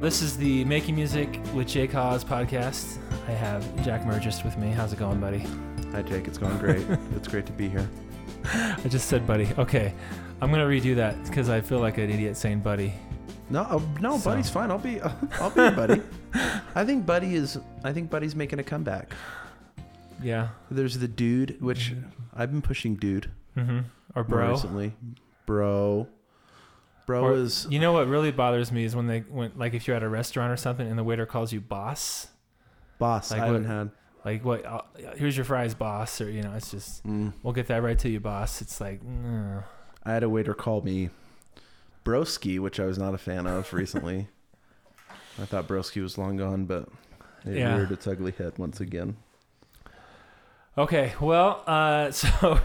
This is the Making Music with Jake Hawes podcast. I have Jack Mergist with me. How's it going, buddy? Hi, Jake. It's going great. it's great to be here. I just said buddy. Okay. I'm going to redo that because I feel like an idiot saying buddy. No, uh, no, So- Buddy's fine. I'll be, I'll be buddy. I think Buddy is. I think Buddy's making a comeback. Yeah. There's the dude, which I've been pushing dude Mm-hmm. Or bro. recently. Bro, bro Or- is You know what really bothers me is when they when like if you're at a restaurant or something and the waiter calls you boss. boss. like I haven't what- had. Like what? Uh, here's your fries, boss. Or you know, it's just Mm, we'll get that right to you, boss. It's like, no. I had a waiter call me broski, which I was not a fan of recently. I thought broski was long gone, but it Yeah. reared its ugly head once again. Okay, well, uh, so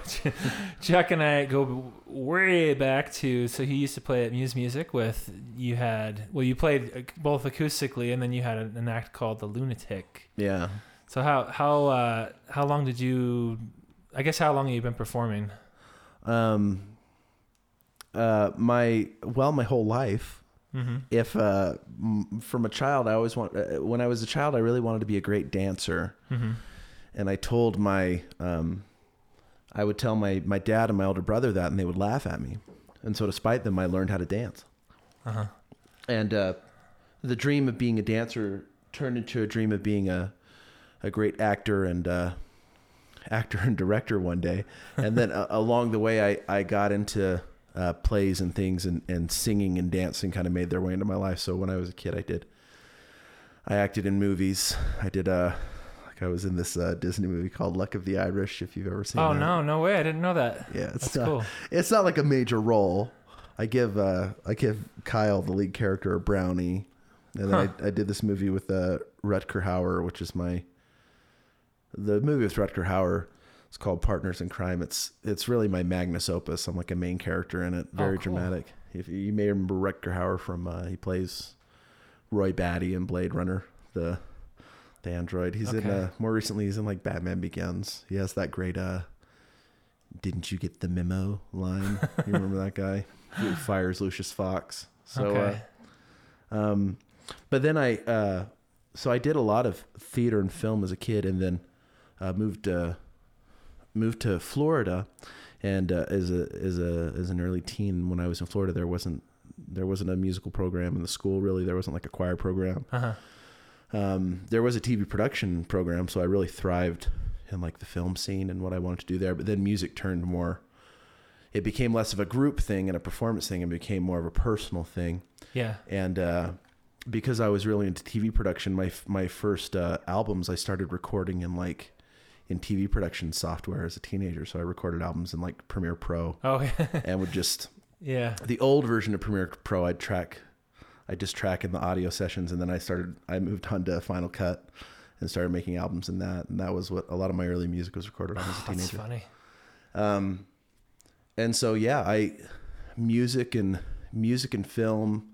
Chuck and I go way back to so he used to play at Muse Music with you had well you played uh, both acoustically and then you had an, an act called the Lunatic. Yeah. So how how uh, how long did you? I guess how long have you been performing? Um. Uh, my well, my whole life. Mm-hmm. if uh m- from a child i always want uh, when i was a child i really wanted to be a great dancer Mm-hmm. And i told my um i would tell my my dad and my older brother that and they would laugh at me. And so despite them i learned how to dance. Uh huh. and uh the dream of being a dancer turned into a dream of being a a great actor and uh actor and director one day. And then uh, along the way i i got into uh, plays and things and, and singing and dancing kind of made their way into my life. So when i was a kid i did i acted in movies. I did uh like i was in this uh, disney movie called luck of the irish if you've ever seen it. Oh that. no, no way! I didn't know that. yeah it's That's not, cool. it's not like a major role. I give uh, I give Kyle the lead character a brownie, and then I, I did this movie with uh, Rutger Hauer, which is my the movie with Rutger Hauer. It's called Partners in Crime. It's it's really my magnus opus. I'm like a main character in it. Very Oh, cool. dramatic. If you may remember Rutger Hauer from uh, he plays Roy Batty in Blade Runner, the the android. He's in Okay. uh, more recently. He's in like Batman Begins. He has that great uh, "Didn't you get the memo?" line. You remember that guy? He fires Lucius Fox. So, okay. uh, um, but then I, uh, so I did a lot of theater and film as a kid, and then uh, moved uh, moved to Florida, and uh, as a as a as an early teen, when I was in Florida, there wasn't there wasn't a musical program in the school. Really, there wasn't like a choir program Uh huh. Um, there was a TV production program, so I really thrived in like the film scene and what I wanted to do there. But then music turned more. It became less of a group thing and a performance thing, and became more of a personal thing. Yeah. And uh, because I was really into TV production, my my first uh, albums I started recording in like in TV production software as a teenager. So I recorded albums in like Premiere Pro Oh and would just yeah. the old version of Premiere Pro, I'd track, I just track in the audio sessions, and then I started, I moved on to Final Cut, and started making albums in that, and that was what a lot of my early music was recorded on as a Oh, That's funny. Um, and so yeah, I, music and music and film,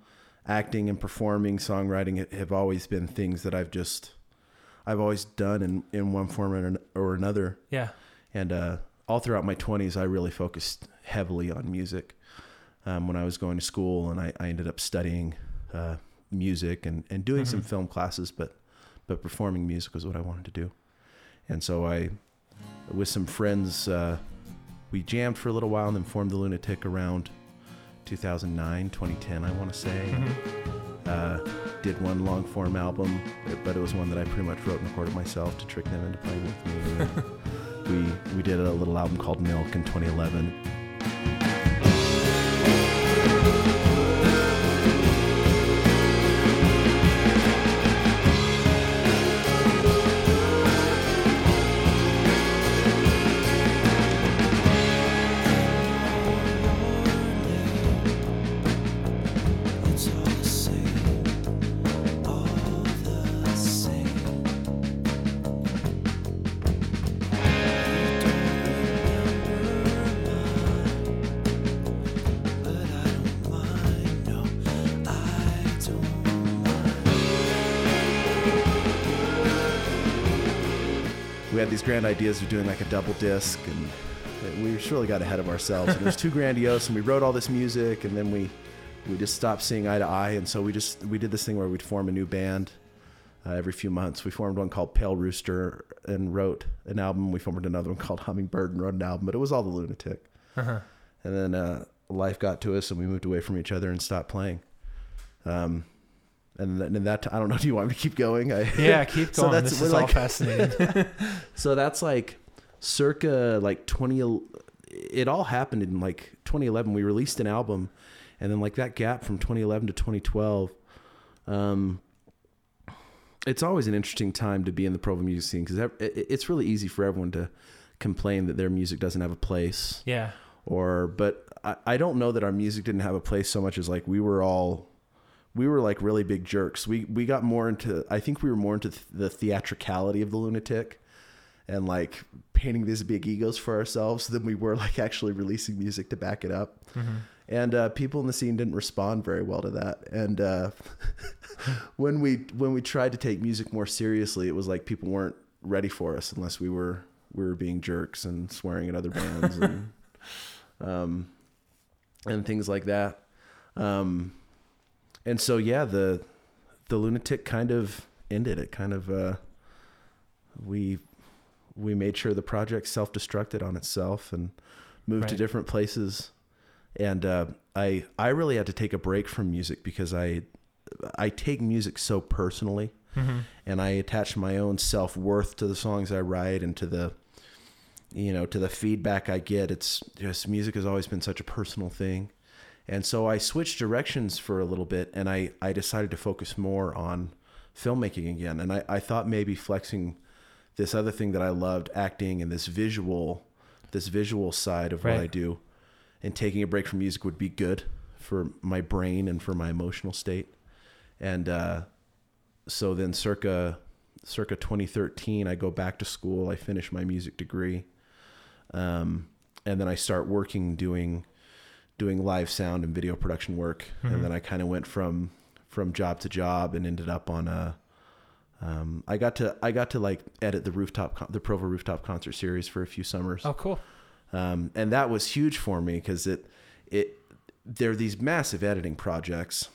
acting and performing, songwriting have always been things that I've just, I've always done in in one form or, or another. Yeah. And uh, all throughout my 20s, I really focused heavily on music. Um, when I was going to school, and I, I ended up studying uh, music and, and doing some Mhm. film classes, but but performing music was what I wanted to do. And so I, with some friends, uh, we jammed for a little while and then formed the Lunatic around 2009, 2010, I want to say. Mhm. Uh, did one long form album, but it was one that I pretty much wrote and recorded myself to trick them into playing with me. We we did a little album called Milk in 2011. Ideas of doing like a double disc, and we just really got ahead of ourselves. And it was too grandiose, and we wrote all this music, and then we we just stopped seeing eye to eye, and so we just we did this thing where we'd form a new band uh, every few months. We formed one called Pale Rooster and wrote an album. We formed another one called Hummingbird and wrote an album, but it was all the Lunatic. Uh-huh. And then uh, life got to us, and we moved away from each other and stopped playing. Um, and then that I don't know. Do you want me to keep going? I, Yeah, keep going. So that's- this is all like- fascinating. So that's like circa like 20 it all happened in like 2011 we released an album and then like that gap from 2011 to 2012 um it's always an interesting time to be in the Provo music scene because it's really easy for everyone to complain that their music doesn't have a place yeah. or but I, I don't know that our music didn't have a place so much as like we were all we were like really big jerks. We we got more into i think we were more into the theatricality of the lunatic and like painting these big egos for ourselves than we were like actually releasing music to back it up. Mm-hmm. and uh, people in the scene didn't respond very well to that. And uh, when we when we tried to take music more seriously it was like people weren't ready for us unless we were we were being jerks and swearing at other bands and um and things like that. Um and so yeah the the lunatic kind of ended it kind of uh we we made sure the project self-destructed on itself and moved to different places and uh, I I really had to take a break from music because I I take music so personally Mm-hmm. and I attach my own self worth to the songs I write and to the you know to the feedback I get. It's just music has always been such a personal thing, and so I switched directions for a little bit, and I I decided to focus more on filmmaking again, and I I thought maybe flexing this other thing that I loved, acting and this visual this visual side of what I do, and taking a break from music would be good for my brain and for my emotional state, and. uh so then circa circa 2013 i go back to school i finish my music degree um, and then i start working doing doing live sound and video production work Mhm. and then i kind of went from from job to job and ended up on a um, i got to i got to like edit the rooftop con- the provo rooftop concert series for a few summers Oh, cool. um, and that was huge for me because it it they're these massive editing projects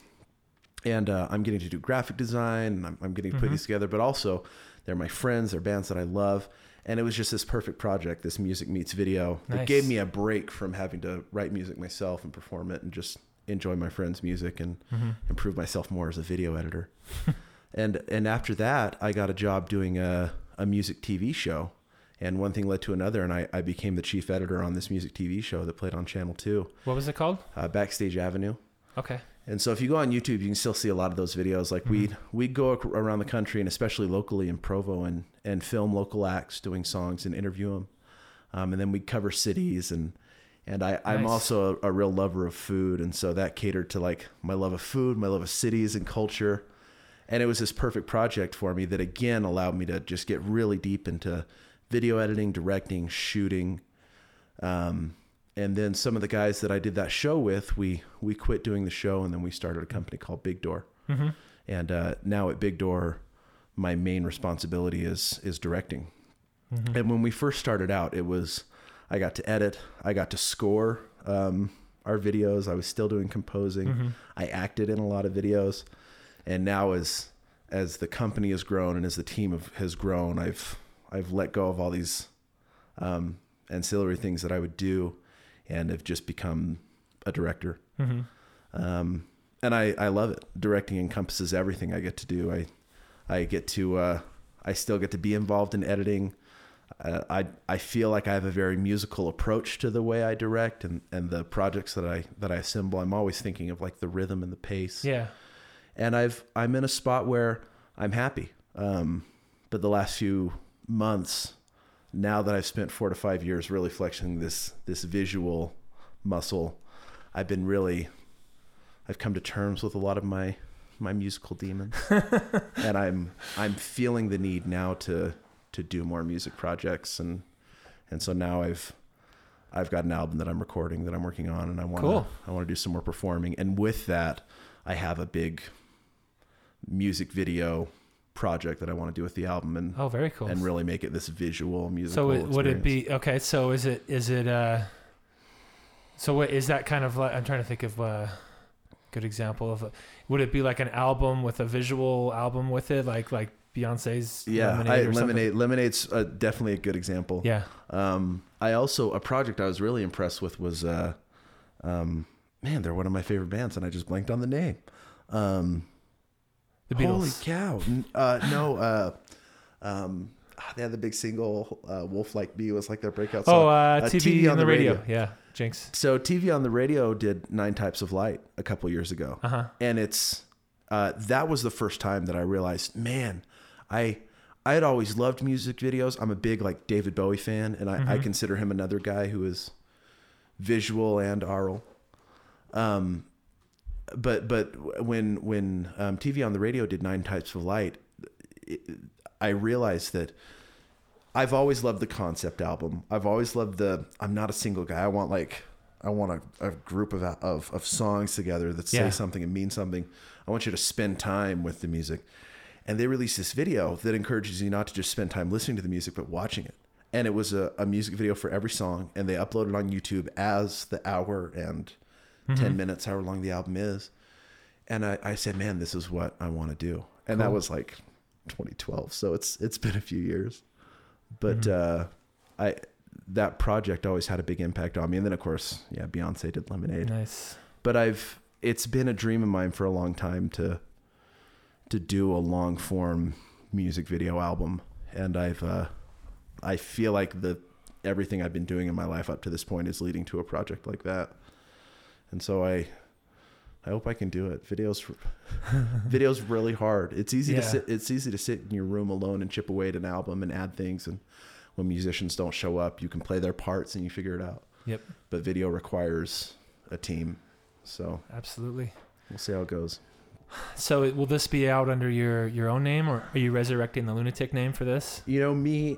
and uh, i'm getting to do graphic design and i'm, I'm getting to put Mhm. these together but also they're my friends they're bands that i love and it was just this perfect project this music meets video it gave me a break from having to write music myself and perform it and just enjoy my friends music and Mm-hmm. improve myself more as a video editor. and and after that, I got a job doing a, a music TV show. And one thing led to another, and I, I became the chief editor on this music TV show that played on Channel 2, What was it called? uh, Backstage Avenue. Okay. And so if you go on YouTube, you can still see a lot of those videos. Like we'd we'd go around the country and especially locally in Provo and and film local acts doing songs and interview them. Um, and then we'd cover cities and and I, I'm also a, a real lover of food, and so that catered to like my love of food, my love of cities and culture. And it was this perfect project for me that again allowed me to just get really deep into video editing, directing, shooting. Um, and then some of the guys that I did that show with, we we quit doing the show, and then we started a company called Big Door. Mm-hmm. And uh, now at Big Door, my main responsibility is is directing. Mm-hmm. And when we first started out, it was I got to edit, I got to score um, our videos. I was still doing composing. Mm-hmm. I acted in a lot of videos, and now as as the company has grown and as the team have, has grown, I've I've let go of all these um, ancillary things that I would do, and have just become a director. Mm-hmm. Um, and I, I love it. Directing encompasses everything I get to do. I I get to uh, I still get to be involved in editing. Uh, I I feel like I have a very musical approach to the way I direct and, and the projects that I that I assemble. I'm always thinking of like the rhythm and the pace. Yeah. And I've I'm in a spot where I'm happy. Um, but the last few months, now that I've spent four to five years really flexing this this visual muscle, I've been really I've come to terms with a lot of my my musical demons. and I'm I'm feeling the need now to to do more music projects and and so now I've I've got an album that I'm recording that I'm working on and I want to Cool. I want to do some more performing and with that I have a big music video project that I want to do with the album and Oh, very cool. and really make it this visual musical so it, would it be okay? So is it is it uh? So what is that kind of like? I'm trying to think of a good example of? A, would it be like an album with a visual album with it, like like Beyonce's Yeah, Lemonade I, lemonade. Lemonade's uh, definitely a good example. Yeah. Um, I also a project I was really impressed with was, uh, um, man, they're one of my favorite bands, and I just blanked on the name. Um, The Beatles. holy cow! Uh, no, uh, um, ah, they had the big single uh, "Wolf Like Me" was like their breakout song. Oh, uh, Uh, TV, on the radio. Yeah, Jinx. So TV on the radio did Nine Types of Light a couple years ago, Uh huh. and it's uh, that was the first time that I realized, man, I I had always loved music videos. I'm a big like David Bowie fan, and I, I consider him another guy who is visual and aural. Um, but but when when um, TV on the radio did Nine Types of Light, it, I realized that I've always loved the concept album. I've always loved the. I'm not a single guy. I want like I want a, a group of, of of songs together that say Yeah. something and mean something. I want you to spend time with the music. And they released this video that encourages you not to just spend time listening to the music, but watching it. And it was a, a music video for every song, and they uploaded on YouTube as the hour and 10 minutes, however long the album is. And I, I said, man, this is what I want to do. And that was like 2012. So it's it's been a few years. But uh, I that project always had a big impact on me. And then of course, yeah, Beyonce did Lemonade. Nice. But I've it's been a dream of mine for a long time to to do a long form music video album. And I've uh, I feel like the everything I've been doing in my life up to this point is leading to a project like that. And so I I hope I can do it. Videos videos really hard. It's easy Yeah. to sit it's easy to sit in your room alone and chip away at an album and add things and when musicians don't show up, you can play their parts and you figure it out. Yep. But video requires a team. So Absolutely. we'll see how it goes. So it- will this be out under your your own name, or are you resurrecting the lunatic name for this? You know, me,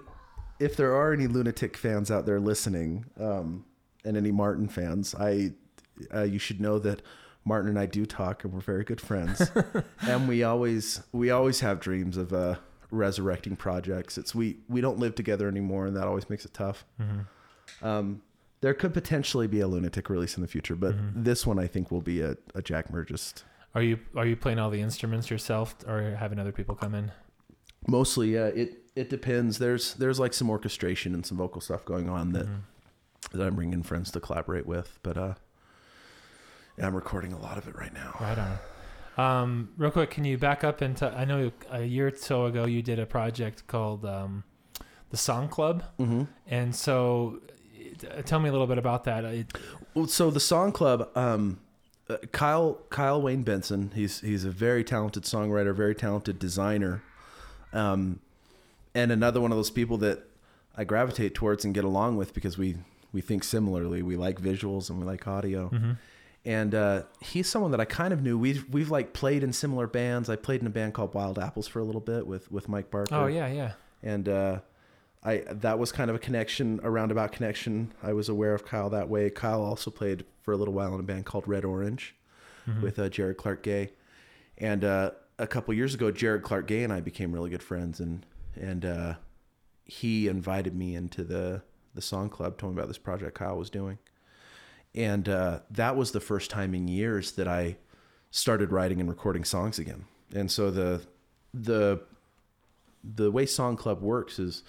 if there are any lunatic fans out there listening, um, and any Martin fans, I, uh, you should know that Martin and I do talk, and we're very good friends, and we always we always have dreams of uh, resurrecting projects. It's we we don't live together anymore, and that always makes it tough. Um, there could potentially be a lunatic release in the future, but this one I think will be a, a Jack Murgist. Are you are you playing all the instruments yourself, or having other people come in? Mostly, yeah. It it depends. There's there's like some orchestration and some vocal stuff going on that that I'm bringing friends to collaborate with. But uh, yeah, I'm recording a lot of it right now. Right on. Um, real quick, can you back up into? I know a year or so ago you did a project called um, the Song Club, Mm-hmm. and so uh, tell me a little bit about that. It, Well, so the Song Club, um, uh, Kyle Kyle Wayne Benson. He's he's a very talented songwriter, very talented designer, um, and another one of those people that I gravitate towards and get along with because we we think similarly. We like visuals and we like audio. Mm-hmm. And uh, he's someone that I kind of knew. We've we've like played in similar bands. I played in a band called Wild Apples for a little bit with with Mike Barker. oh yeah, yeah. and uh, I that was kind of a connection, a roundabout connection. I was aware of Kyle that way. Kyle also played for a little while in a band called Red Orange with uh, Jared Clark Gay, and uh, a couple years ago, Jared Clark Gay and I became really good friends, and and uh, he invited me into the the song club, told me about this project Kyle was doing, and uh, that was the first time in years that I started writing and recording songs again. And so the the the way Song Club works is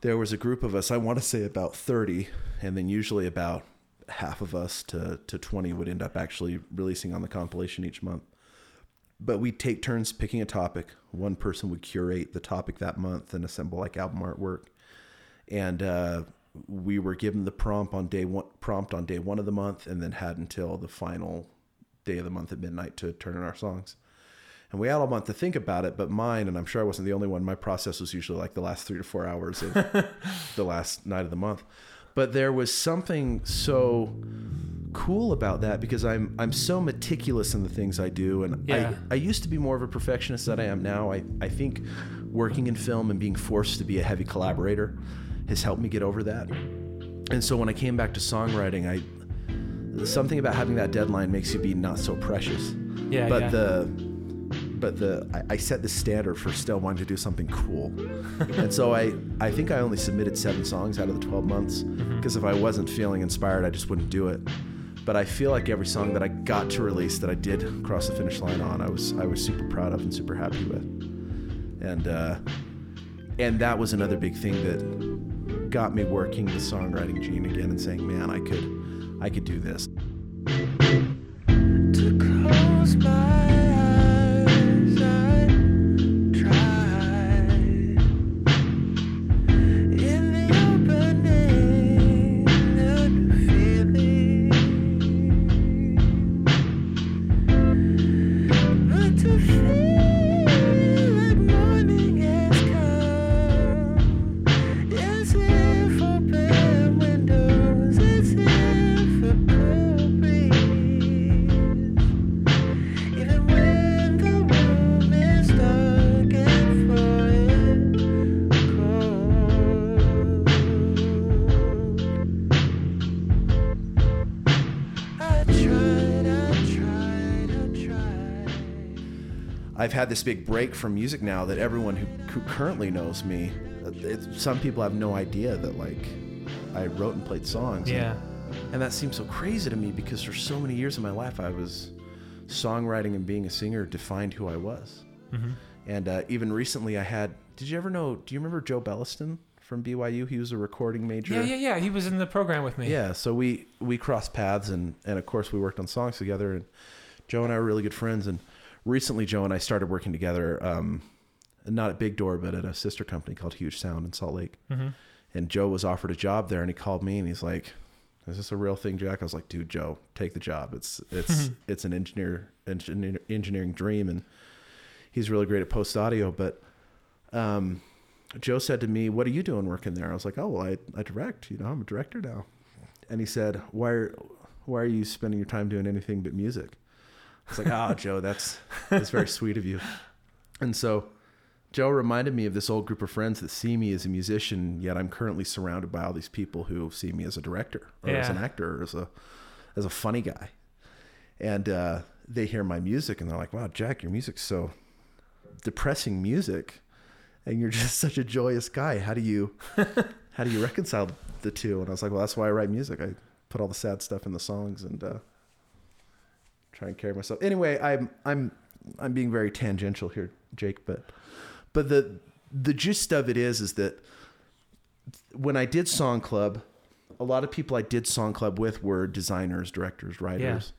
there was a group of us, I want to say about 30, and then usually about half of us to, to 20 would end up actually releasing on the compilation each month. But we'd take turns picking a topic. One person would curate the topic that month and assemble like album artwork. And uh, we were given the prompt on day one, prompt on day one of the month, and then had until the final day of the month at midnight to turn in our songs. And we had all month to think about it, but mine, and I'm sure I wasn't the only one, my process was usually like the last three to four hours of the last night of the month. But there was something so cool about that because I'm I'm so meticulous in the things I do and Yeah. I, I used to be more of a perfectionist than I am now. I, I think working in film and being forced to be a heavy collaborator has helped me get over that. And so when I came back to songwriting, I something about having that deadline makes you be not so precious Yeah, but yeah. the but the I, I set the standard for still wanting to do something cool and so i i think i only submitted seven songs out of the 12 months Mm-hmm. because if i wasn't feeling inspired i just wouldn't do it but I feel like every song that I got to release that I did cross the finish line on, I was I was super proud of and super happy with, and uh, and that was another big thing that got me working the songwriting gene again and saying, man, I could I could do this. I've had this big break from music now that everyone who, who currently knows me, some people have no idea that like I wrote and played songs. and- Yeah. And that seems so crazy to me because for so many years of my life, I was songwriting and being a singer defined who I was. Mm-hmm. And uh, even recently, I had. Did you ever know? Do you remember Joe Belliston from BYU? He was a recording major. Yeah, yeah, yeah. He was in the program with me. Yeah, so we we crossed paths and and of course we worked on songs together and Joe and I were really good friends and recently Joe and I started working together um not at Big Door but at a sister company called Huge Sound in Salt Lake. Mm-hmm. And Joe was offered a job there and he called me and he's like is this a real thing, Jack? I was like, dude, Joe, take the job. It's it's it's an engineer, engineer engineering dream, and he's really great at post audio. But um, Joe said to me, "What are you doing working there?" I was like, "Oh, well, I, I direct. You know, I'm a director now." And he said, "Why are why are you spending your time doing anything but music?" I was like, "Ah, Joe, that's that's very sweet of you." And so Joe reminded me of this old group of friends that see me as a musician, yet I'm currently surrounded by all these people who see me as a director or as an actor or as a as a funny guy. And uh, they hear my music and they're like, "Wow, Jack, your music's so depressing music, and you're just such a joyous guy. How do you how do you reconcile the two?" And I was like, "Well, that's why I write music. I put all the sad stuff in the songs and uh, try and carry myself." Anyway, I'm I'm I'm being very tangential here, Jake, but but the the gist of it is is that when I did Song Club, a lot of people I did Song Club with were designers, directors, writers,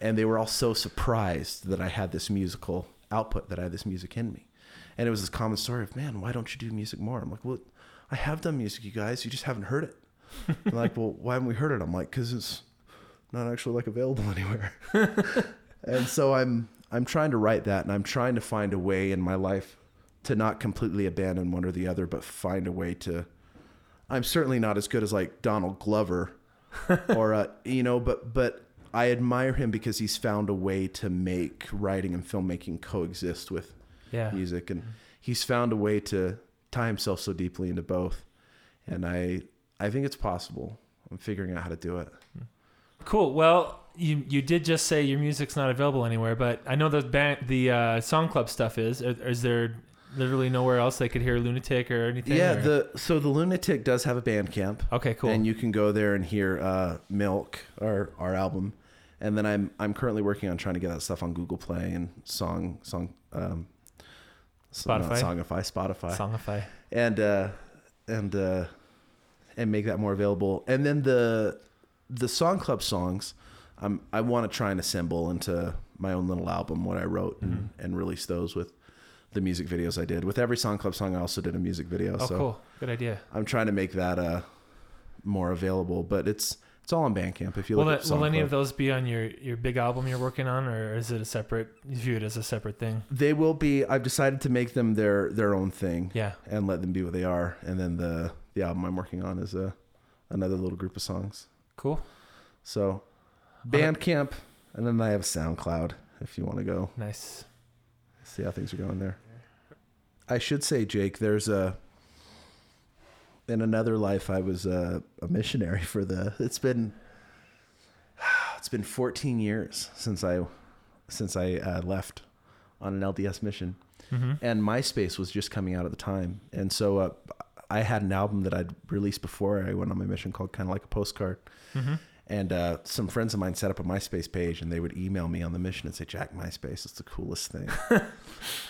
and they were all so surprised that I had this musical output, that I had this music in me, and it was this common story of, man, why don't you do music more? I'm like, well, I have done music, you guys, you just haven't heard it. Like, well, why haven't we heard it? I'm like, because it's not actually like available anywhere. and so I'm I'm trying to write that, and I'm trying to find a way in my life to not completely abandon one or the other, but find a way to. I'm certainly not as good as like Donald Glover, or uh, you know, but but I admire him because he's found a way to make writing and filmmaking coexist with Yeah. music, and he's found a way to tie himself so deeply into both, and I I think it's possible. I'm figuring out how to do it. Cool. Well, you you did just say your music's not available anywhere, but I know the band, the uh, song club stuff is. Is there literally nowhere else they could hear Lunatic or anything? Yeah, or- the so the Lunatic does have a Bandcamp. Okay, cool. And you can go there and hear uh, Milk, our our album, and then I'm I'm currently working on trying to get that stuff on Google Play and Song Song um, Spotify? Songify, Spotify, Songify. and uh, and uh, and make that more available. And then the the Song Club songs, um, I want to try and assemble into my own little album what I wrote and, Mm-hmm. and release those with the music videos I did. With every Song Club song, I also did a music video. Oh, so cool. Good idea. I'm trying to make that uh more available, but it's it's all on Bandcamp. If you Will, look it, at Song will any Club. of those be on your, your big album you're working on, or is it a separate? View it as a separate thing? they will be. I've decided to make them their their own thing Yeah. and let them be what they are. And then the the album I'm working on is a another little group of songs. Cool. So Bandcamp, and then I have SoundCloud if you want to go Nice. see how things are going there. I should say, Jake, there's a in another life I was a, a missionary for the. It's been it's been 14 years since I since I uh, left on an LDS mission, Mm-hmm. and MySpace was just coming out at the time, and so uh, I had an album that I'd released before I went on my mission called kind of like a postcard, Mm-hmm. And uh, some friends of mine set up a MySpace page, and they would email me on the mission and say, "Jack, MySpace is the coolest thing."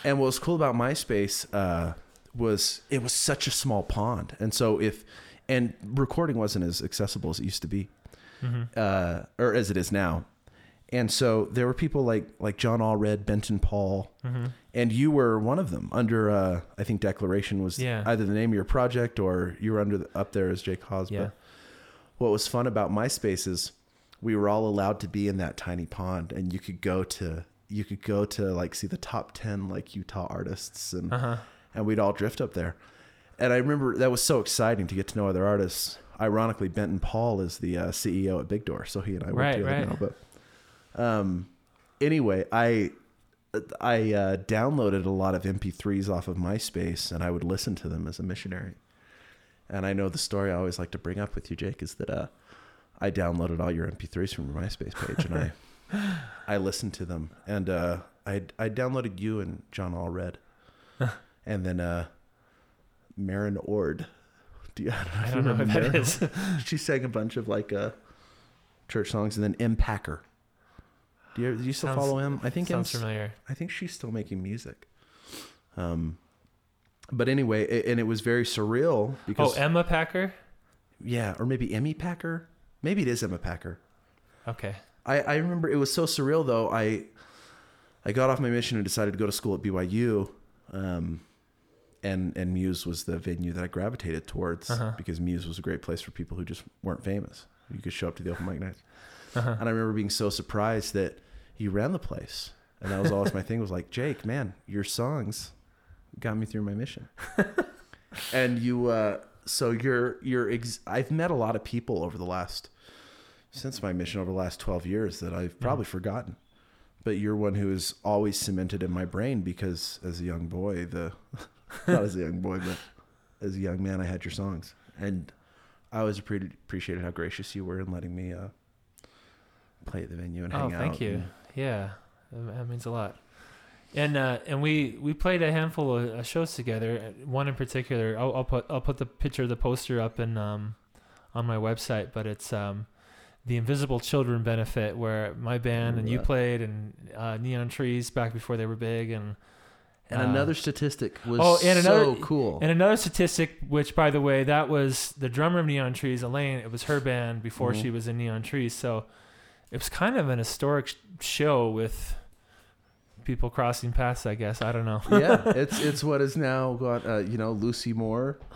and what was cool about MySpace uh, was it was such a small pond, and so if and recording wasn't as accessible as it used to be, uh, or as it is now. And so there were people like like John Allred, Benton Paul, and you were one of them. Under uh, I think Declaration was Yeah. either the name of your project or you were under the, up there as Jake Hosba. Yeah. What was fun about MySpace is we were all allowed to be in that tiny pond, and you could go to you could go to like see the top ten like Utah artists, and Uh-huh. and we'd all drift up there. And I remember that was so exciting to get to know other artists. Ironically, Benton Paul is the uh, CEO at Big Door, so he and I work Right, together right. now. But um, anyway, I I uh, downloaded a lot of MP3s off of MySpace, and I would listen to them as a missionary. And I know the story I always like to bring up with you, Jake, is that uh, I downloaded all your MP3s from your MySpace page, and I I listened to them, and uh, I I downloaded you and John Allred, and then uh, Marin Ord. Do you, I don't know, I don't know who remember that is. she sang a bunch of like uh, church songs, and then M Packer. Do you, do you still Sounds- follow him? I think Sounds M's- familiar. I think she's still making music. Um, but anyway, a- and it was very surreal because Oh, Emma Packer. yeah, or maybe Emmy Packer. Maybe it is Emma Packer. Okay. I, I remember it was so surreal though. I I got off my mission and decided to go to school at BYU, um, and and Muse was the venue that I gravitated towards Uh-huh. because Muse was a great place for people who just weren't famous. You could show up to the open mic nights, Uh-huh. and I remember being so surprised that you ran the place, and that was always my thing. Was like Jake, man, your songs got me through my mission, and you. Uh, so you're you're. Ex- I've met a lot of people over the last since my mission over the last 12 years that I've probably forgotten. But you're one who is always cemented in my brain because as a young boy, the not as a young boy, but as a young man, I had your songs. And I always appreciated how gracious you were in letting me uh, play at the venue and Oh, hang out. Oh, thank you. and- Yeah, that means a lot. And uh, and we we played a handful of uh, shows together. One in particular, I'll, I'll put I'll put the picture of the poster up in um on my website. But it's um the Invisible Children benefit where my band and you that. played and uh, Neon Trees back before they were big and And uh, another statistic was oh, and another- so cool. And another statistic, which by the way, that was the drummer of Neon Trees, Elaine. It was her band before Mhm. she was in Neon Trees, so it was kind of an historic sh- show with people crossing paths. I guess I don't know. yeah, it's it's what is now got uh, you know Lucy Moore.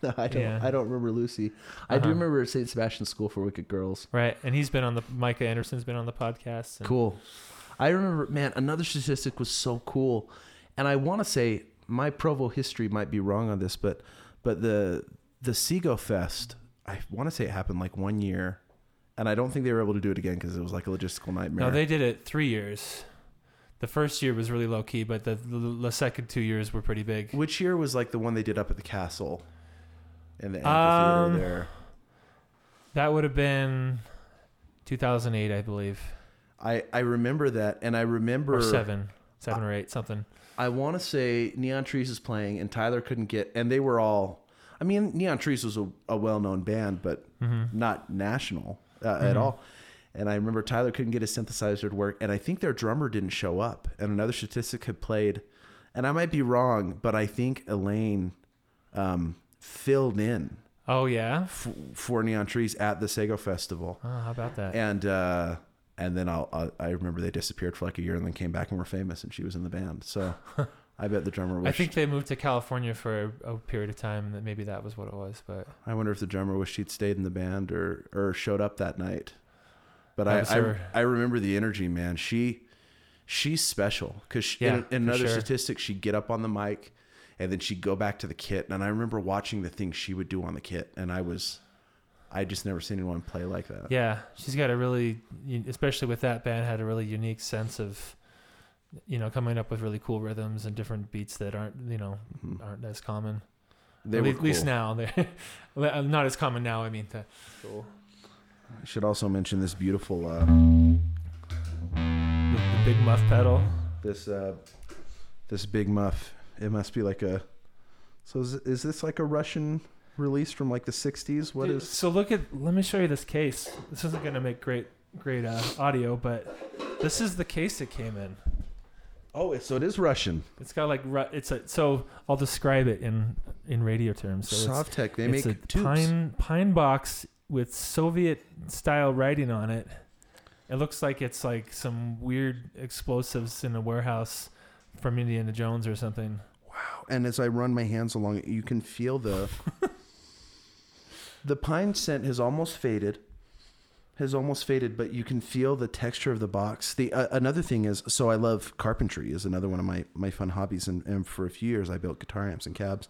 No, I don't. Yeah. I don't remember Lucy. I do Uh-huh. remember St. Sebastian's School for Wicked Girls. right, and he's been on the Micah Anderson's been on the podcast. and- Cool. I remember, man, another statistic was so cool. And I want to say my Provo history might be wrong on this, but but the the Sego Fest, I want to say it happened like one year. And I don't think they were able to do it again because it was like a logistical nightmare. No, they did it three years. The first year was really low key, but the, the the second two years were pretty big. Which year was like the one they did up at the castle in the Um, amphitheater there? That would have been 2008, I believe, I, I remember that. And I remember or seven, seven or eight, something. I want to say Neon Trees is playing, and Tyler couldn't get, and they were all. I mean, Neon Trees was a, a well-known band, but Mm-hmm. not national uh, at Mhm. all. And I remember Tyler couldn't get his synthesizer to work, and I think their drummer didn't show up. And another statistic had played, and I might be wrong, but I think Elaine um, filled in Oh yeah. f- for Neon Trees at the Sego Festival, Oh, how about that? and uh, and then I'll, i I remember they disappeared for like a year, and then came back and were famous, and she was in the band. So I bet the drummer. I think they moved to California for a, a period of time, and that maybe that was what it was. But I wonder if the drummer wished she'd stayed in the band or or showed up that night. But I, I. I remember the energy, man. She she's special because Yeah, in, in another sure. statistic, she'd get up on the mic and then she'd go back to the kit. And I remember watching the things she would do on the kit, and I was I just never seen anyone play like that. yeah, she's got a really, especially with that band, had a really unique sense of, you know, coming up with really cool rhythms and different beats that aren't, you know, Mhm. aren't as common. They at, were least, at least cool. now they're not as common now. I mean, to, cool. I should also mention this beautiful uh, the, the big muff pedal. this uh, this big muff. It must be like a. So is, is this like a Russian release from like the '60s. What Dude, is? So look at. Let me show you this case. This isn't gonna make great great uh, audio, but this is the case it came in. Oh, so it is Russian. It's got like ru- it's a. So I'll describe it in in radio terms. So it's. They it's make a tubes. pine pine box with Soviet style writing on it. It looks like it's like some weird explosives in a warehouse from Indiana Jones or something. Wow. And as I run my hands along it, you can feel the the pine scent has almost faded, has almost faded, but you can feel the texture of the box. The uh, another thing is, so I love carpentry is another one of my my fun hobbies, and, and for a few years I built guitar amps and cabs,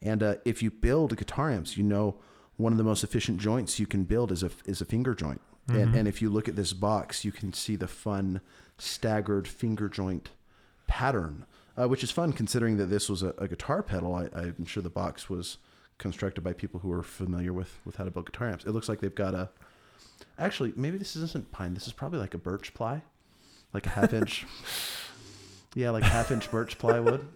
and uh, if you build guitar amps, you know one of the most efficient joints you can build is a is a finger joint, and and if you look at this box, you can see the fun staggered finger joint pattern, uh, which is fun considering that this was a, a guitar pedal. I, I'm sure the box was constructed by people who are familiar with, with how to build guitar amps. It looks like they've got a. Actually, maybe this isn't pine. This is probably like a birch ply, like a half inch. yeah, like half inch birch plywood.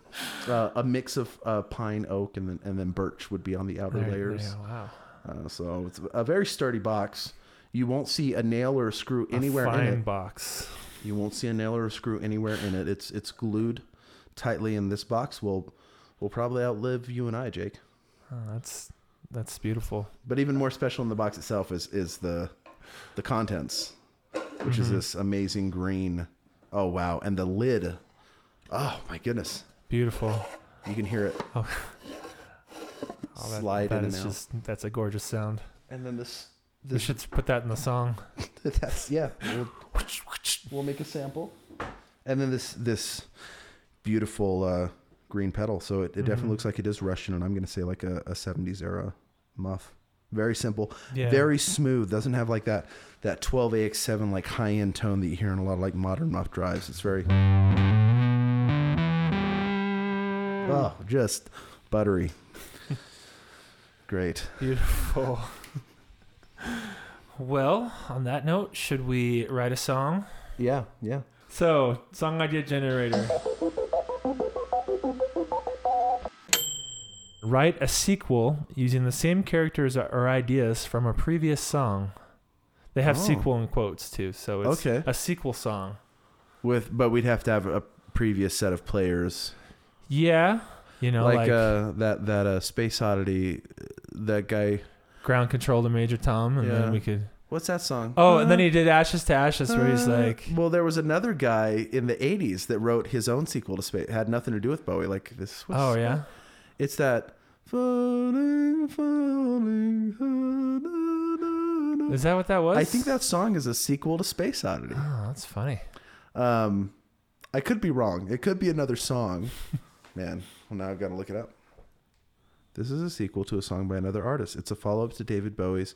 Uh, a mix of uh, pine, oak, and then and then birch would be on the outer There- layers. there- wow. Uh, so it's a very sturdy box. You won't see a nail or a screw anywhere a fine in it. box. You won't see a nail or a screw anywhere in it. It's it's glued tightly in this box. Will will probably outlive you and I, Jake. Oh, that's that's beautiful. But even more special in the box itself is is the the contents, which is Mhm. this amazing green. Oh wow! And the lid. Oh my goodness! Beautiful. You can hear it Oh, that, slide that in is just that's a gorgeous sound. and then this. We should put that in the song. that's yeah. We'll, we'll make a sample. And then this this beautiful uh, green pedal. So it, it Mhm. definitely looks like it is Russian, and I'm going to say like a, a 70s era muff. Very simple, Yeah. very smooth. Doesn't have like that that 12AX7 like high end tone that you hear in a lot of like modern muff drives. It's very oh, just buttery. Great. beautiful. well, on that note, should we write a song? Yeah, yeah. So, song idea generator. Write a sequel using the same characters or ideas from a previous song. They have Oh. sequel in quotes too, so it's Okay. a sequel song. With but we'd have to have a previous set of players. Yeah, you know, like, like, uh that that uh space oddity that guy ground control to Major Tom, and Yeah. then we could. what's that song Oh, and then he did Ashes to Ashes, where he's Uh, like, well there was another guy in the 80s that wrote his own sequel to space had nothing to do with bowie like this "Oh yeah, it's that falling falling is that what that was?" i think that song is a sequel to space oddity. Oh, that's funny. um i could be wrong. It could be another song. Man well now i've got to look it up. This is a sequel to a song by another artist. It's a follow-up to david bowie's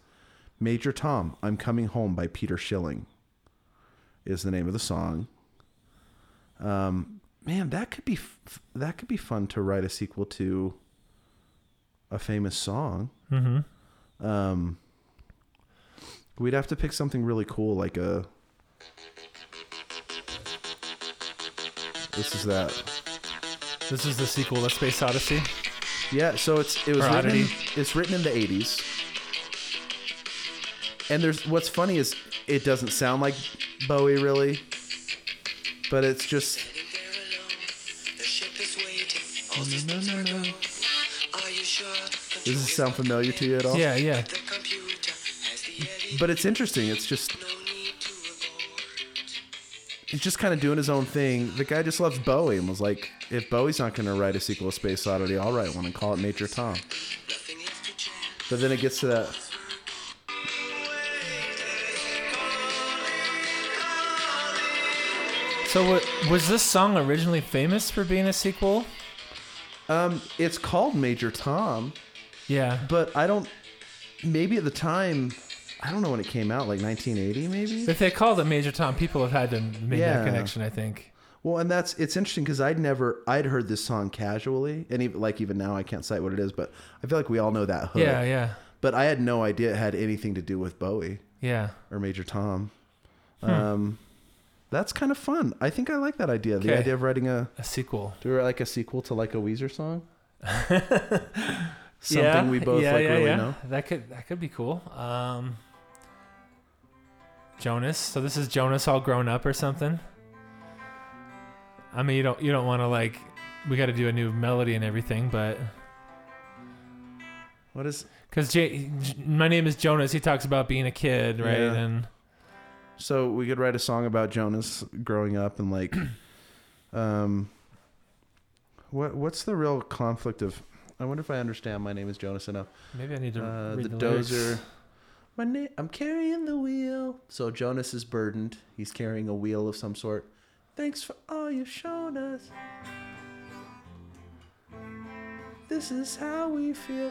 major tom i'm coming home by peter schilling is the name of the song. Um man that could be f- that could be fun to write a sequel to a famous song Mm-hmm. um we'd have to pick something really cool like a this is that This is the sequel to Space Odyssey. Yeah, so it's it was Or written in, it's written in the 80s. And there's what's funny is it doesn't sound like Bowie really, but it's just The ship is waiting. All systems are go. Are you sure? does this sound familiar to you at all? Yeah, yeah. The computer has the heavy. But it's interesting. It's just No need to abort. he's just kind of doing his own thing. The guy just loves Bowie and was like, if Bowie's not going to write a sequel to Space Oddity, I'll write one and call it Major Tom. Nothing left to change. But then it gets to that So, what, was this song originally famous for being a sequel? Um it's called Major Tom. Yeah. But I don't. Maybe at the time, I don't know when it came out, like 1980, maybe. If they called it Major Tom, people have had to make Yeah. that connection. I think. Well, and that's it's interesting because I'd never I'd heard this song casually, and even like even now I can't cite what it is, but I feel like we all know that hook. Yeah, yeah, But I had no idea it had anything to do with Bowie yeah. or Major Tom. Hmm. Um, that's kind of fun. I think I like that idea. The Okay. idea of writing a A sequel. do we like a sequel to like a Weezer song. something yeah, we both yeah, like yeah, really yeah. know. That could that could be cool. Um, Jonas. So this is Jonas all grown up or something. I mean, you don't you don't want to like we got to do a new melody and everything, but What is because my name is Jonas, he talks about being a kid, right? Yeah. And so we could write a song about Jonas growing up and like um what what's the real conflict of I wonder if I understand my name is Jonas enough. maybe I need to Uh, read the, the, lyrics. dozer. My name I'm carrying the wheel. So Jonas is burdened. He's carrying a wheel of some sort. Thanks for all you've shown us. This is how we feel.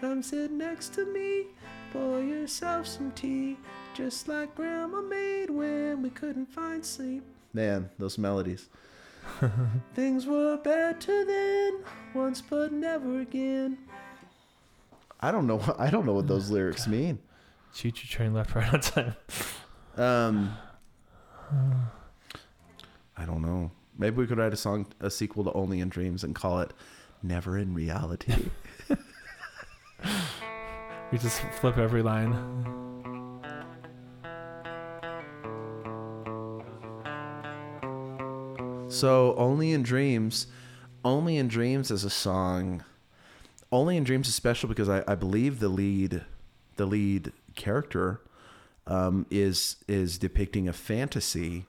Come sit next to me. Pour yourself some tea. Just like grandma made when we couldn't find sleep. Man, those melodies. Things were better then, once but never again. I don't know. I don't know what those lyrics mean. Choo choo train left right on time. Um, I don't know. Maybe we could write a song, a sequel to Only in Dreams, and call it Never in Reality. We just flip every line. So Only in Dreams, Only in Dreams is a song. Only in Dreams is special because I, I believe the lead, the lead character, um, is is depicting a fantasy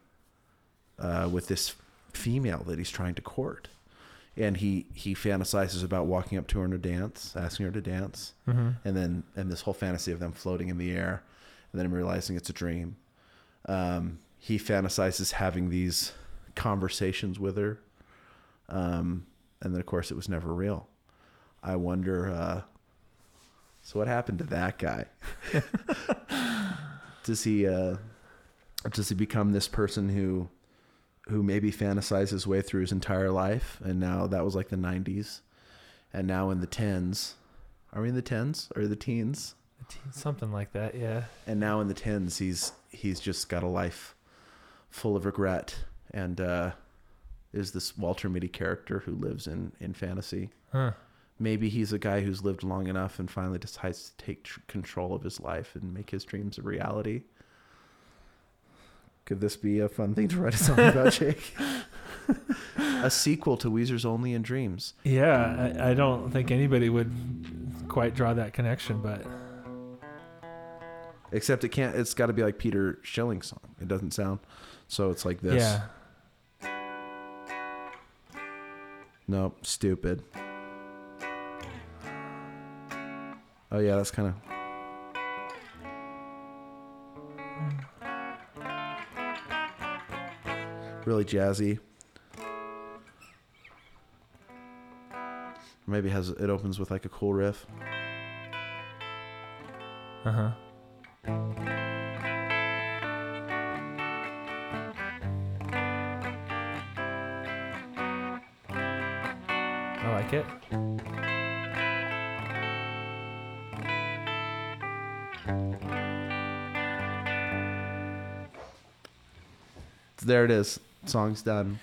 uh, with this female that he's trying to court, and he he fantasizes about walking up to her to dance, asking her to dance, Mm-hmm. and then and this whole fantasy of them floating in the air, and then realizing it's a dream. Um, he fantasizes having these conversations with her, um, and then of course it was never real. I wonder. Uh, so what happened to that guy? does he uh, does he become this person who who maybe fantasized his way through his entire life, and now that was like the '90s, and now in the tens, are we in the tens or the teens? Something like that, yeah. And now in the tens, he's he's just got a life full of regret, and uh, is this Walter Mitty character who lives in in fantasy. Huh. Maybe he's a guy who's lived long enough and finally decides to take tr- control of his life and make his dreams a reality. Could this be a fun thing to write a song about, Jake? a sequel to Weezer's Only in Dreams. Yeah, I, I don't think anybody would quite draw that connection, but Except it can't. It's got to be like Peter Schilling's song. It doesn't sound. So it's like this. yeah. Nope. Stupid. Oh yeah, that's kind of. Really jazzy. Maybe has it opens with like a cool riff. Uh huh. I like it. There it is. Song's done.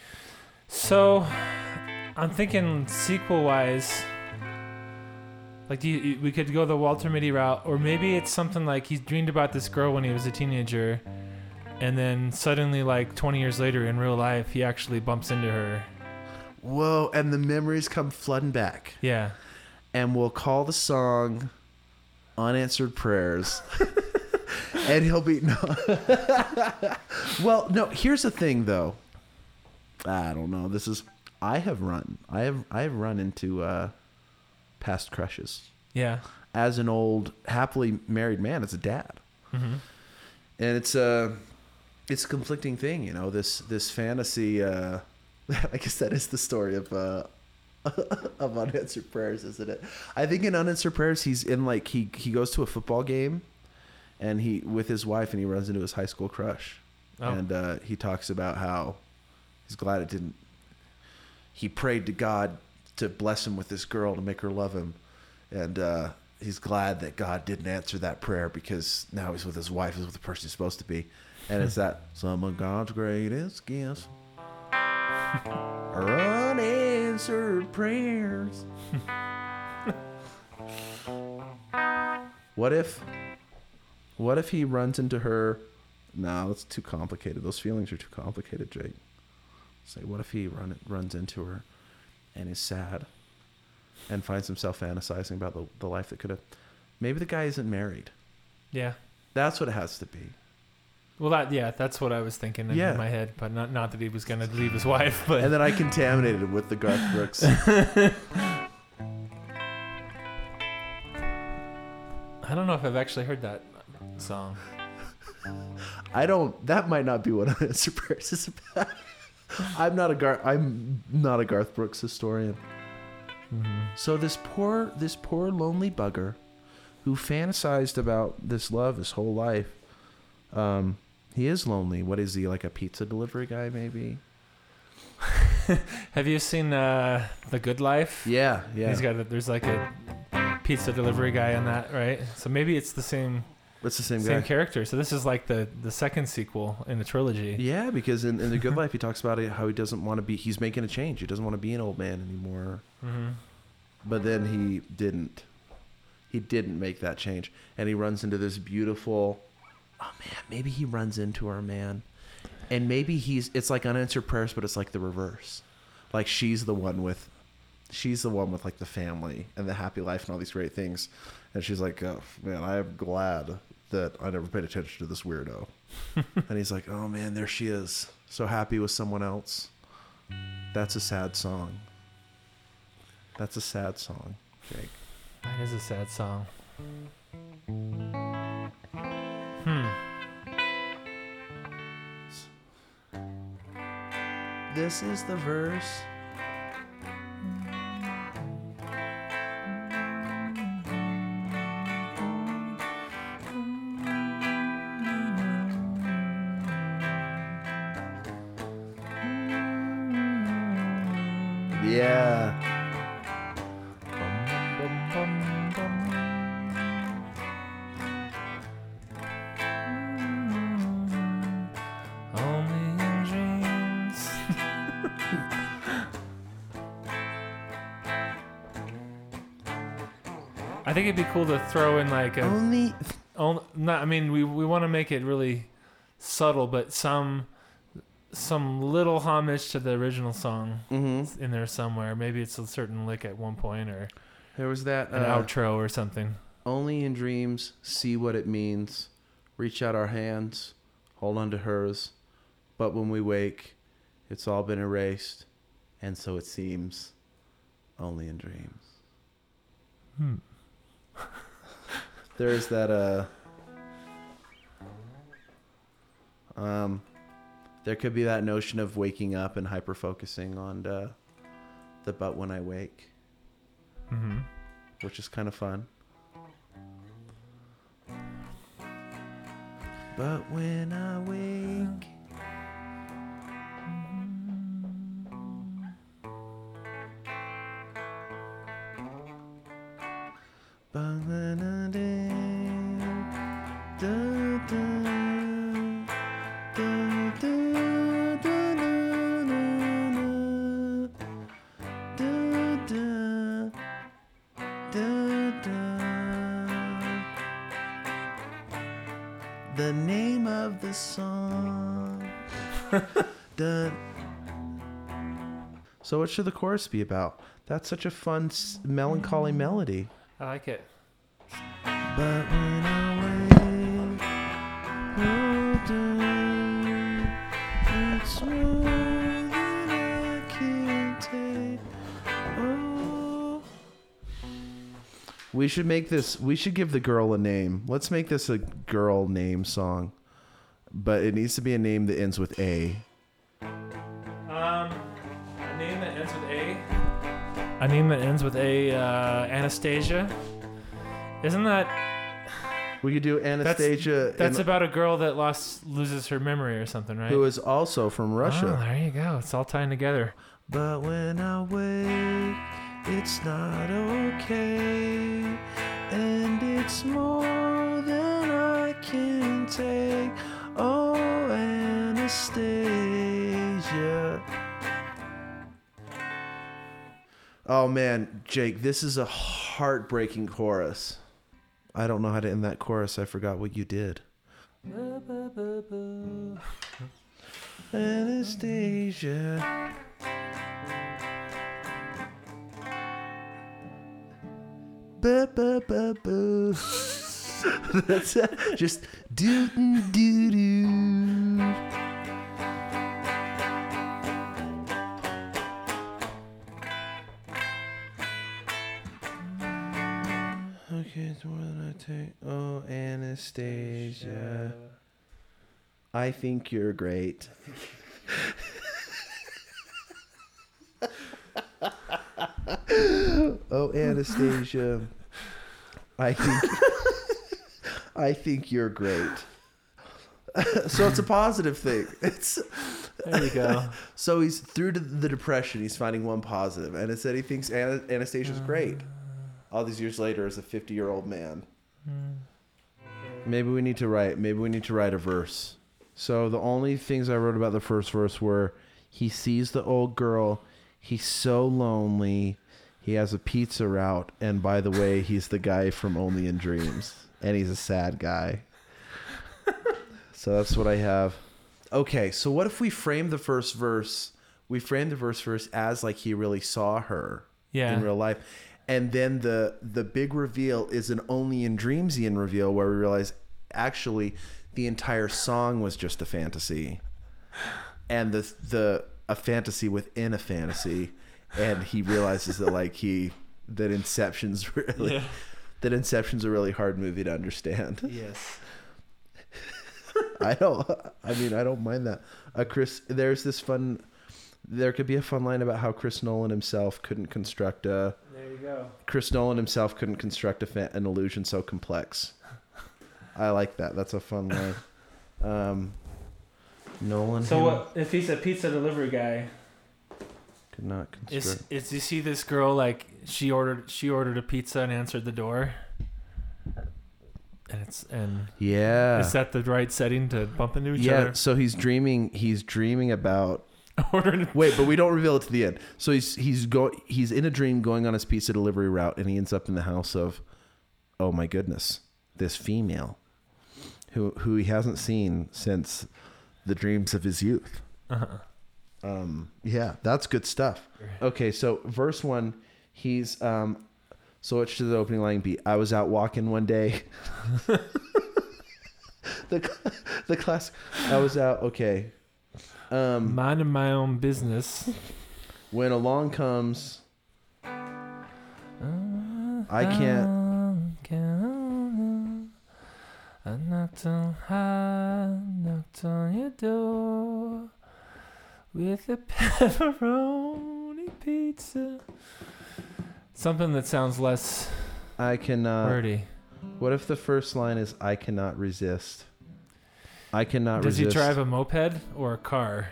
So, I'm thinking sequel wise. Like, do you, we could go the Walter Mitty route, or maybe it's something like he dreamed about this girl when he was a teenager, and then suddenly, like 20 years later, in real life, he actually bumps into her. Whoa! And the memories come flooding back. Yeah. and we'll call the song unanswered prayers and he'll be no well no here's the thing though i don't know this is i have run i have i have run into uh past crushes Yeah. as an old happily married man as a dad Mm-hmm. and it's a it's a conflicting thing you know this this fantasy uh i guess that is the story of uh of unanswered prayers isn't it? I think in unanswered prayers he's in like he he goes to a football game and he with his wife and he runs into his high school crush. Oh. and uh he talks about how he's glad it didn't he prayed to god to bless him with this girl to make her love him. And uh he's glad that god didn't answer that prayer because now he's with his wife is with the person he's supposed to be. And it's that some of god's greatest gifts are unanswered prayers What if what if he runs into her No, that's too complicated. Those feelings are too complicated, Jake. Say, what if he run, runs into her and is sad and finds himself fantasizing about the, the life that could have. Maybe the guy isn't married. Yeah. That's what it has to be. Well, that yeah, that's what I was thinking in Yeah. my head, but not not that he was gonna leave his wife, but And then I contaminated it with the Garth Brooks. I don't know if I've actually heard that song. I don't. That might not be what Unanswered Prayers is about. I'm not a Garth. I'm not a Garth Brooks historian. So this poor, this poor lonely bugger, who fantasized about this love his whole life. Um, he is lonely. What is he like? A pizza delivery guy, maybe? Have you seen uh, The Good Life? Yeah, yeah. He's got a, there's like a pizza delivery guy in that, right? So maybe it's the same It's the same, same guy. character. So this is like the the second sequel in the trilogy. Yeah, because in, in the Good Life, he talks about it, how he doesn't want to be. He's making a change. He doesn't want to be an old man anymore. hmm But then he didn't. He didn't make that change, and he runs into this beautiful. Oh man, maybe he runs into her, man, and maybe he's. It's like unanswered prayers, but it's like the reverse. Like she's the one with, she's the one with like the family and the happy life and all these great things, and she's like, oh, man, I am glad that I never paid attention to this weirdo. and he's like, oh man, there she is, so happy with someone else. That's a sad song. That's a sad song, Jake. That is a sad song. This is the verse. It'd be cool to throw in like a Only Only, not I mean we we want to make it really subtle but some some little homage to the original song Mhm. in there somewhere. Maybe it's a certain lick at one point or There was that an uh, outro or something. Only in dreams see what it means. Reach out our hands, hold on to hers. But when we wake, it's all been erased, and so it seems only in dreams. Hmm. There's that uh um there could be that notion of waking up and hyper focusing on uh, the butt when I wake, hmm which is kind of fun. But when I wake, The name of the song. So, what should the chorus be about? That's such a fun, melancholy melody. I like it. We should make this. We should give the girl a name. Let's make this a girl name song, but it needs to be a name that ends with A. A name that ends with A. Uh, Anastasia. Isn't that We could do Anastasia, that's in- about a girl that lost loses her memory or something, right? who is also from Russia. Oh, there you go. It's all tying together. But when I wake, it's not okay. And it's more than I can take. Oh, Anastasia. Oh man, Jake, this is a heartbreaking chorus. I don't know how to end that chorus. I forgot what you did. Anastasia. That's just do do do. It's more than I take. Oh, Anastasia. I think you're great. oh, Anastasia. I think I think you're great. so it's a positive thing. It's There you go. so he's through to the depression. He's finding one positive, and it said he thinks Ana- Anastasia's uh, great. All these years later, as a 50 year old man. Hmm. Maybe we need to write. Maybe we need to write a verse. So the only things I wrote about the first verse were he sees the old girl. He's so lonely. He has a pizza route, and by the way, he's the guy from Only in Dreams, and he's a sad guy. so that's what I have. Okay, so what if we frame the first verse? We frame the first verse as like he really saw her Yeah. in real life, and then the the big reveal is an only in dreamsian reveal where we realize actually the entire song was just a fantasy, and the the a fantasy within a fantasy, and he realizes that like he that Inception's really Yeah. that Inception's a really hard movie to understand. Yes. I don't. I mean, I don't mind that. Uh, Chris, there's this fun. There could be a fun line about how Chris Nolan himself couldn't construct a. There you go. Chris Nolan himself couldn't construct a fa- an illusion so complex. I like that. That's a fun line. Um, Nolan. So him what if he's a pizza delivery guy? Could not Is construct. is you see this girl like she ordered she ordered a pizza and answered the door? And it's and yeah. is that the right setting to bump into each yeah. other? Yeah. So he's dreaming. He's dreaming about Ordering Wait, but we don't reveal it to the end. So he's he's go he's in a dream going on his pizza delivery route, and he ends up in the house of, oh my goodness, this female, who who he hasn't seen since the dreams of his youth. uh Um, yeah, that's good stuff. Okay, so verse one, he's um, so what should the opening line be? I was out walking one day. the the class. I was out. Okay. Um, minding my own business. when along comes I can't I knocked on high, knocked on your door with a pepperoni pizza. Something that sounds less I cannot wordy. what if the first line is I cannot resist I cannot Does resist he drive a moped or a car?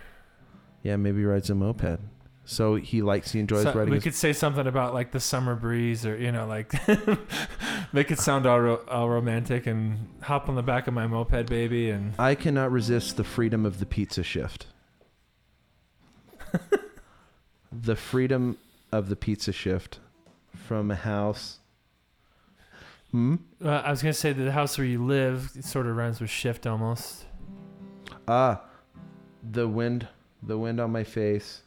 yeah maybe he rides a moped so he likes he enjoys riding. So- riding we his, could say something about like the summer breeze, or you know, like make it sound all, ro- all romantic and hop on the back of my moped, baby, and I cannot resist the freedom of the pizza shift the freedom of the pizza shift from a house hmm uh, I was gonna say that the house where you live it sort of rhymes with shift almost. Ah, the wind, the wind on my face.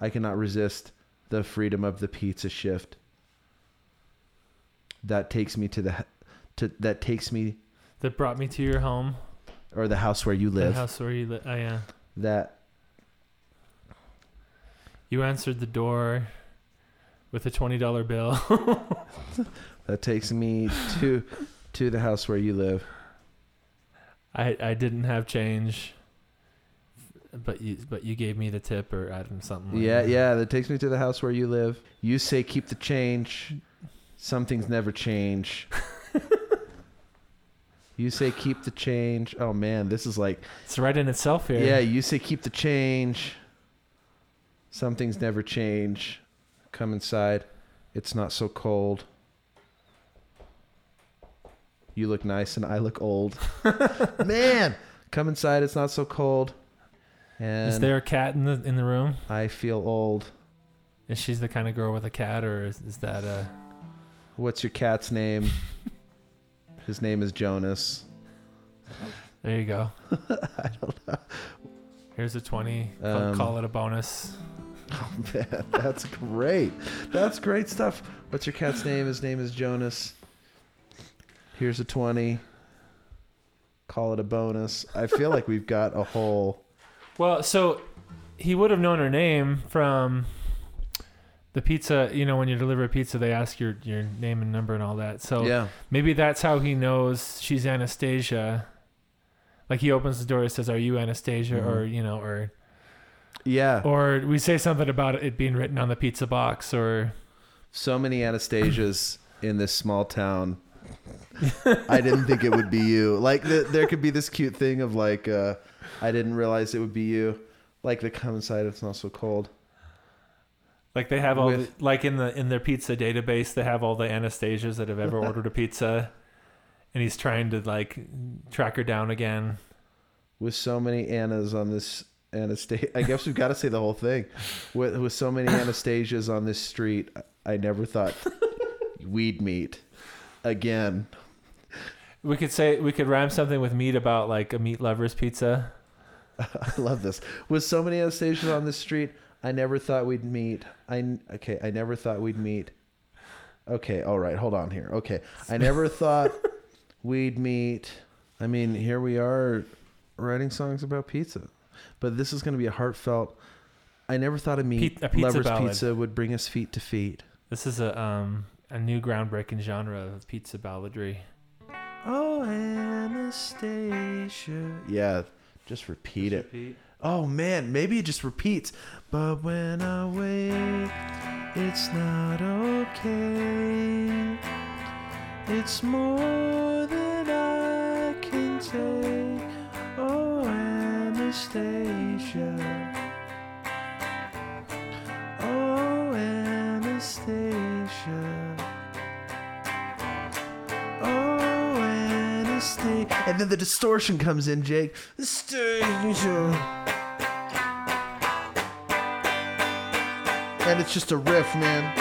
I cannot resist the freedom of the pizza shift. That takes me to the, to that takes me That brought me to your home, or the house where you the live. house where you live. Oh yeah, That you answered the door with a twenty dollar bill. that takes me to to the house where you live. I I didn't have change, but you but you gave me the tip or I something. Like Yeah, that. yeah. That takes me to the house where you live. You say keep the change. Some things never change. you say keep the change. Oh man, this is like It's right in itself here. Yeah, you say keep the change. Some things never change. Come inside. It's not so cold. You look nice and I look old. Man, come inside. It's not so cold. And Is there a cat in the in the room? I feel old. Is she the kind of girl with a cat, or is, is that a? What's your cat's name? His name is Jonas. There you go. I don't know. Here's a 20. Call- Um, call it a bonus. Man, that's great. That's great stuff. What's your cat's name? His name is Jonas. Here's a 20. Call it a bonus. I feel like we've got a whole. Well, so he would have known her name from the pizza. You know, when you deliver a pizza, they ask your, your name and number and all that. So Yeah. maybe that's how he knows she's Anastasia. Like he opens the door and says, "Are you Anastasia?" Mhm. Or you know, or Yeah. or we say something about it being written on the pizza box, or So many Anastasias in this small town. I didn't think it would be you. Like, the, there could be this cute thing of, like, uh, I didn't realize it would be you. Like, the come inside, it's not so cold. like they have all With- the, like in the in their pizza database, they have all the Anastasias that have ever ordered a pizza, and he's trying to like track her down again. with so many Annas on this Anastasia. I guess we've got to say the whole thing. With with so many Anastasias on this street, I I never thought we'd meet again. We could say we could rhyme something with meat about like a meat lover's pizza. I love this. With so many Anastasias on the street, I never thought we'd meet. I okay. I never thought we'd meet. Okay, all right. Hold on here. Okay, I never thought we'd meet. I mean, here we are writing songs about pizza, but this is going to be a heartfelt. I never thought a meet Pe- a pizza lovers ballad. pizza would bring us feet to feet. This is a um a new groundbreaking genre of pizza balladry. Oh, Anastasia. Yeah, just repeat it. Oh man, maybe it just repeats. But when I wake, it's not okay. It's more than I can take. Oh, Anastasia. And then the distortion comes in, Jake. And it's just a riff, man.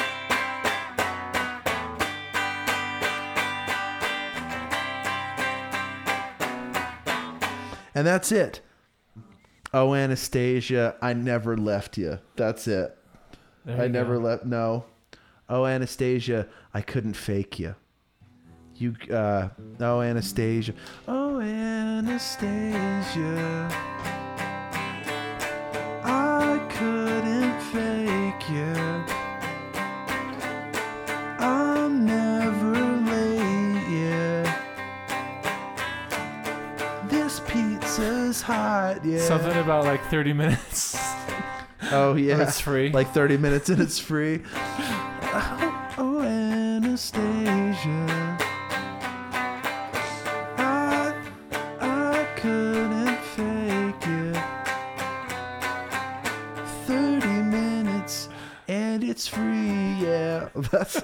And that's it. Oh, Anastasia, I never left you. That's it. There I you never go. left. No. Oh, Anastasia, I couldn't fake you. You, uh, oh, Anastasia. Oh, Anastasia. I couldn't fake you. I'm never late, yeah. This pizza's hot, yeah. Something about like 30 minutes. Oh, yeah. It's free. Like 30 minutes and it's free.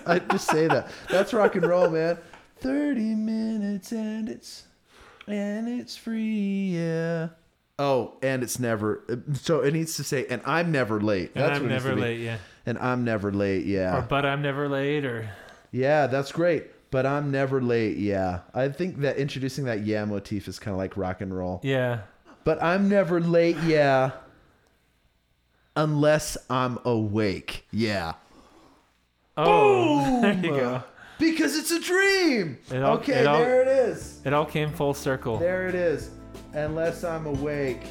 I just say that. That's rock and roll, man. 30 minutes and it's and it's free, yeah. Oh, and it's never. So it needs to say, and I'm never late. and That's I'm needs to never late, yeah. And I'm never late. Yeah. Or but I'm never late, or Yeah, that's great. But I'm never late. Yeah. I think that introducing that yeah motif is kind of like rock and roll. yeah. But I'm never late. Yeah. Unless I'm awake. Yeah. Oh, there you go. Because it's a dream. It all- okay, it all- there it is. It all came full circle. There it is. Unless I'm awake.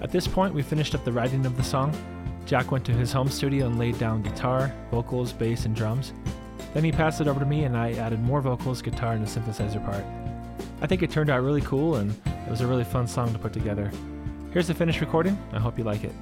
At this point, we finished up the writing of the song. Jack went to his home studio and laid down guitar, vocals, bass, and drums. Then he passed it over to me, and I added more vocals, guitar, and a synthesizer part. I think it turned out really cool, and it was a really fun song to put together. Here's the finished recording. I hope you like it.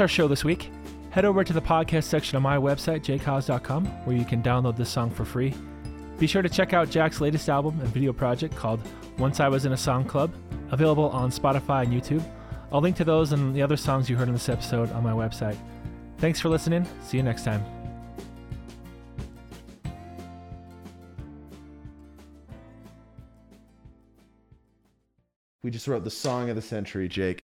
That's our show this week. Head over to the podcast section of my website, jcos.com, where you can download this song for free. Be sure to check out Jack's latest album and video project called Once I Was in a Song Club, available on Spotify and YouTube. I'll link to those and the other songs you heard in this episode on my website. Thanks for listening. See you next time. We just wrote the song of the century, Jake.